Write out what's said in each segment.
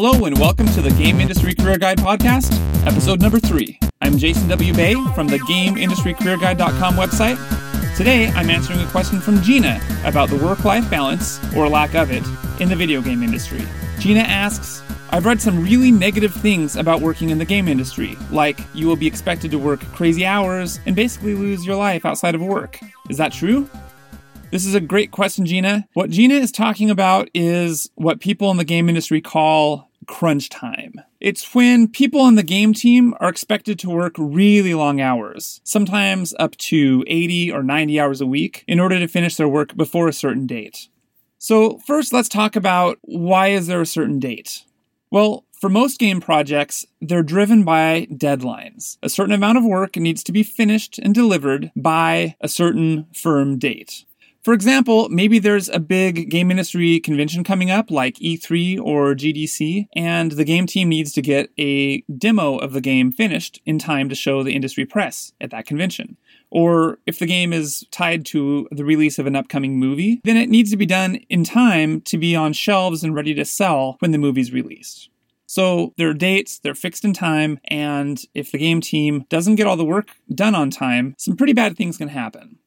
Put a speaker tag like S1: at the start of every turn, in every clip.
S1: Hello and welcome to the Game Industry Career Guide podcast, episode number three. I'm Jason W. Bay from the GameIndustryCareerGuide.com website. Today, I'm answering a question from Gina about the work life balance, or lack of it, in the video game industry. Gina asks, I've read some really negative things about working in the game industry, like you will be expected to work crazy hours and basically lose your life outside of work. Is that true? This is a great question, Gina. What Gina is talking about is what people in the game industry call crunch time. It's when people on the game team are expected to work really long hours, sometimes up to 80 or 90 hours a week, in order to finish their work before a certain date. So, first, let's talk about why is there a certain date? Well, for most game projects, they're driven by deadlines. A certain amount of work needs to be finished and delivered by a certain firm date. For example, maybe there's a big game industry convention coming up like E3 or GDC, and the game team needs to get a demo of the game finished in time to show the industry press at that convention. Or if the game is tied to the release of an upcoming movie, then it needs to be done in time to be on shelves and ready to sell when the movie's released. So there are dates, they're fixed in time, and if the game team doesn't get all the work done on time, some pretty bad things can happen.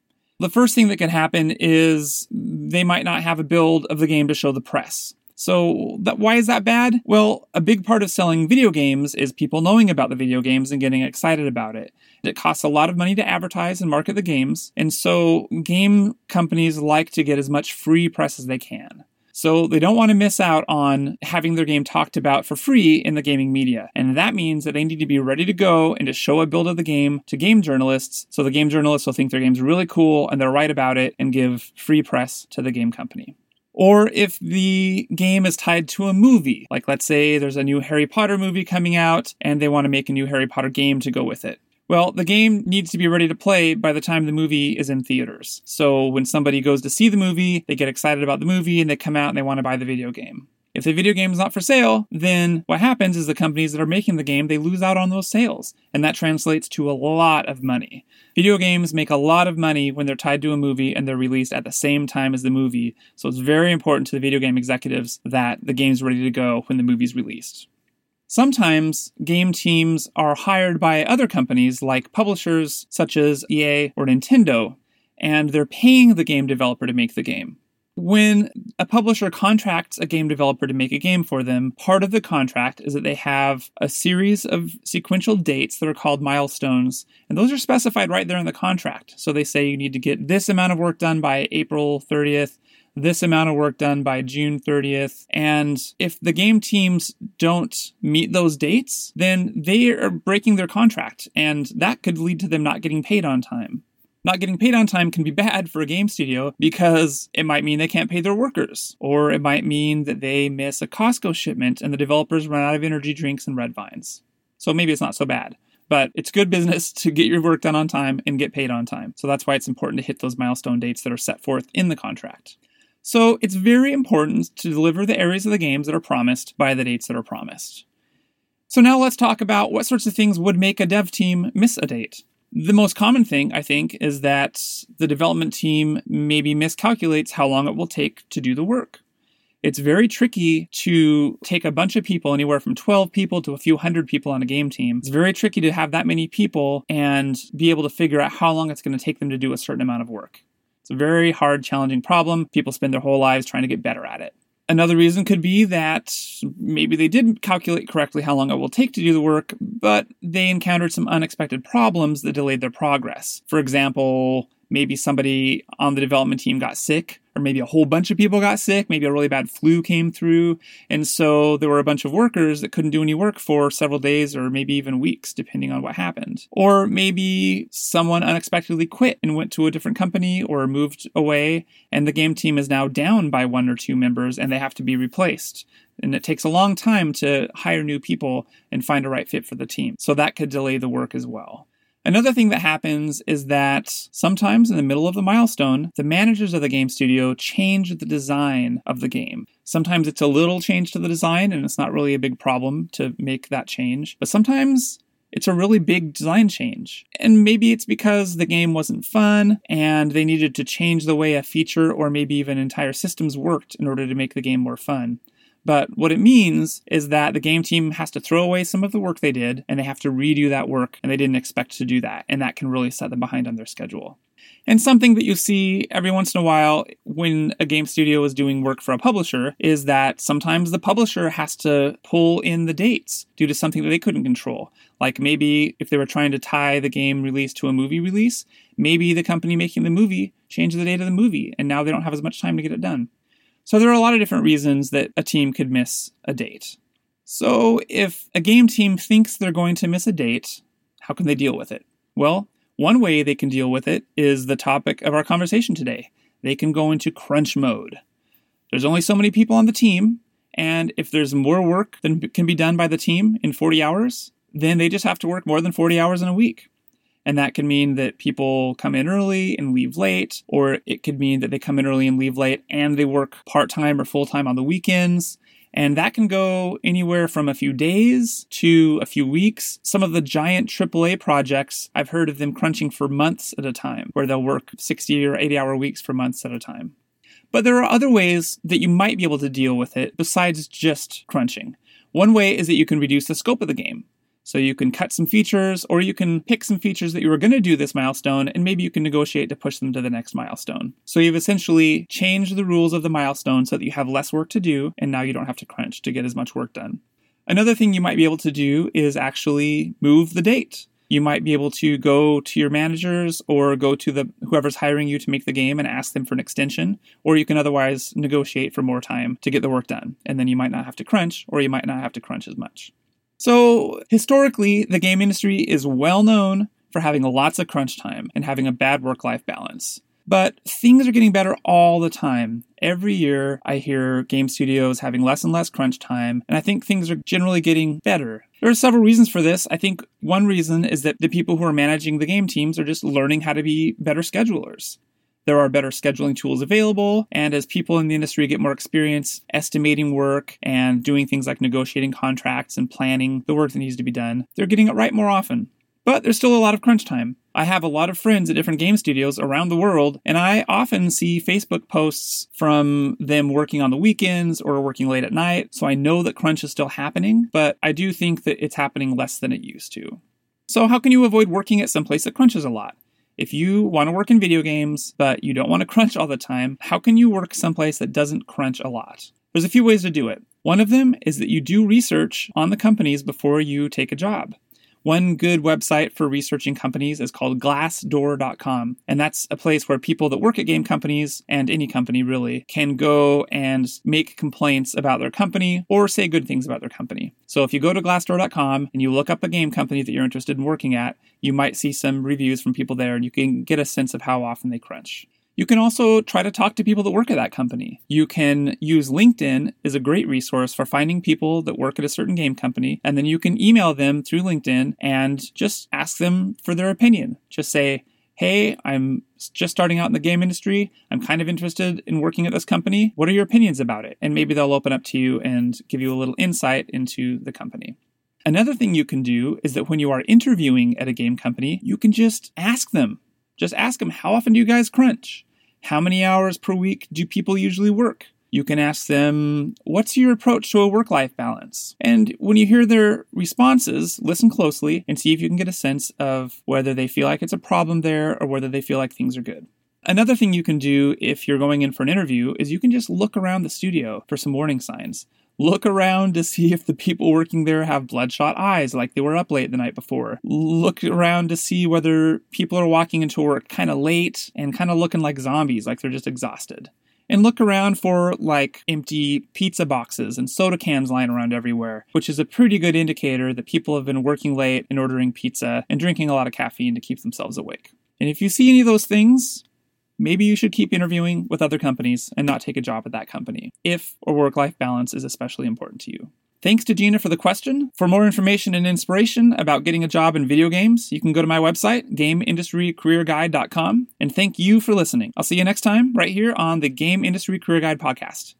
S1: The first thing that can happen is they might not have a build of the game to show the press. So that, why is that bad? Well, a big part of selling video games is people knowing about the video games and getting excited about it. It costs a lot of money to advertise and market the games, and so game companies like to get as much free press as they can. So they don't want to miss out on having their game talked about for free in the gaming media. And that means that they need to be ready to go and to show a build of the game to game journalists. So the game journalists will think their game's really cool and they'll write about it and give free press to the game company. Or if the game is tied to a movie, like let's say there's a new Harry Potter movie coming out and they want to make a new Harry Potter game to go with it. Well, the game needs to be ready to play by the time the movie is in theaters. So when somebody goes to see the movie, they get excited about the movie and they come out and they want to buy the video game. If the video game is not for sale, then what happens is the companies that are making the game, they lose out on those sales. And that translates to a lot of money. Video games make a lot of money when they're tied to a movie and they're released at the same time as the movie. So it's very important to the video game executives that the game's ready to go when the movie's released. Sometimes game teams are hired by other companies like publishers such as EA or Nintendo, and they're paying the game developer to make the game. When a publisher contracts a game developer to make a game for them, part of the contract is that they have a series of sequential dates that are called milestones, and those are specified right there in the contract. So they say you need to get this amount of work done by April 30th, this amount of work done by June 30th. And if the game teams don't meet those dates, then they are breaking their contract, and that could lead to them not getting paid on time. Not getting paid on time can be bad for a game studio because it might mean they can't pay their workers, or it might mean that they miss a Costco shipment and the developers run out of energy drinks and red vines. So maybe it's not so bad. But it's good business to get your work done on time and get paid on time. So that's why it's important to hit those milestone dates that are set forth in the contract. So it's very important to deliver the areas of the games that are promised by the dates that are promised. So now let's talk about what sorts of things would make a dev team miss a date. The most common thing, I think, is that the development team maybe miscalculates how long it will take to do the work. It's very tricky to take a bunch of people, anywhere from 12 people to a few hundred people on a game team. It's very tricky to have that many people and be able to figure out how long it's going to take them to do a certain amount of work. It's a very hard, challenging problem. People spend their whole lives trying to get better at it. Another reason could be that maybe they didn't calculate correctly how long it will take to do the work, but they encountered some unexpected problems that delayed their progress. For example, maybe somebody on the development team got sick or maybe a whole bunch of people got sick, maybe a really bad flu came through, and so there were a bunch of workers that couldn't do any work for several days or maybe even weeks, depending on what happened. Or maybe someone unexpectedly quit and went to a different company or moved away, and the game team is now down by one or two members and they have to be replaced. And it takes a long time to hire new people and find a right fit for the team. So that could delay the work as well. Another thing that happens is that sometimes in the middle of the milestone, the managers of the game studio change the design of the game. Sometimes it's a little change to the design and it's not really a big problem to make that change, but sometimes it's a really big design change. And maybe it's because the game wasn't fun and they needed to change the way a feature or maybe even entire systems worked in order to make the game more fun. But what it means is that the game team has to throw away some of the work they did and they have to redo that work and they didn't expect to do that. And that can really set them behind on their schedule. And something that you see every once in a while when a game studio is doing work for a publisher is that sometimes the publisher has to pull in the dates due to something that they couldn't control. Like maybe if they were trying to tie the game release to a movie release, maybe the company making the movie changed the date of the movie and now they don't have as much time to get it done. So there are a lot of different reasons that a team could miss a date. So if a game team thinks they're going to miss a date, how can they deal with it? Well, one way they can deal with it is the topic of our conversation today. They can go into crunch mode. There's only so many people on the team, and if there's more work than can be done by the team in 40 hours, then they just have to work more than 40 hours in a week. And that can mean that people come in early and leave late, or it could mean that they come in early and leave late and they work part time or full time on the weekends. And that can go anywhere from a few days to a few weeks. Some of the giant AAA projects, I've heard of them crunching for months at a time, where they'll work 60 or 80 hour weeks for months at a time. But there are other ways that you might be able to deal with it besides just crunching. One way is that you can reduce the scope of the game. So you can cut some features, or you can pick some features that you were going to do this milestone, and maybe you can negotiate to push them to the next milestone. So you've essentially changed the rules of the milestone so that you have less work to do, and now you don't have to crunch to get as much work done. Another thing you might be able to do is actually move the date. You might be able to go to your managers or go to the whoever's hiring you to make the game and ask them for an extension, or you can otherwise negotiate for more time to get the work done. And then you might not have to crunch, or you might not have to crunch as much. So, historically, the game industry is well known for having lots of crunch time and having a bad work life balance. But things are getting better all the time. Every year, I hear game studios having less and less crunch time, and I think things are generally getting better. There are several reasons for this. I think one reason is that the people who are managing the game teams are just learning how to be better schedulers. There are better scheduling tools available, and as people in the industry get more experience estimating work and doing things like negotiating contracts and planning the work that needs to be done, they're getting it right more often. But there's still a lot of crunch time. I have a lot of friends at different game studios around the world, and I often see Facebook posts from them working on the weekends or working late at night, so I know that crunch is still happening, but I do think that it's happening less than it used to. So, how can you avoid working at some place that crunches a lot? If you want to work in video games, but you don't want to crunch all the time, how can you work someplace that doesn't crunch a lot? There's a few ways to do it. One of them is that you do research on the companies before you take a job. One good website for researching companies is called glassdoor.com. And that's a place where people that work at game companies and any company really can go and make complaints about their company or say good things about their company. So if you go to glassdoor.com and you look up a game company that you're interested in working at, you might see some reviews from people there and you can get a sense of how often they crunch. You can also try to talk to people that work at that company. You can use LinkedIn is a great resource for finding people that work at a certain game company, and then you can email them through LinkedIn and just ask them for their opinion. Just say, hey, I'm just starting out in the game industry. I'm kind of interested in working at this company. What are your opinions about it? And maybe they'll open up to you and give you a little insight into the company. Another thing you can do is that when you are interviewing at a game company, you can just ask them. Just ask them, how often do you guys crunch? How many hours per week do people usually work? You can ask them, What's your approach to a work life balance? And when you hear their responses, listen closely and see if you can get a sense of whether they feel like it's a problem there or whether they feel like things are good. Another thing you can do if you're going in for an interview is you can just look around the studio for some warning signs. Look around to see if the people working there have bloodshot eyes, like they were up late the night before. Look around to see whether people are walking into work kind of late and kind of looking like zombies, like they're just exhausted. And look around for like empty pizza boxes and soda cans lying around everywhere, which is a pretty good indicator that people have been working late and ordering pizza and drinking a lot of caffeine to keep themselves awake. And if you see any of those things, maybe you should keep interviewing with other companies and not take a job at that company if a work life balance is especially important to you. Thanks to Gina for the question. For more information and inspiration about getting a job in video games, you can go to my website, gameindustrycareerguide.com. And thank you for listening. I'll see you next time right here on the Game Industry Career Guide podcast.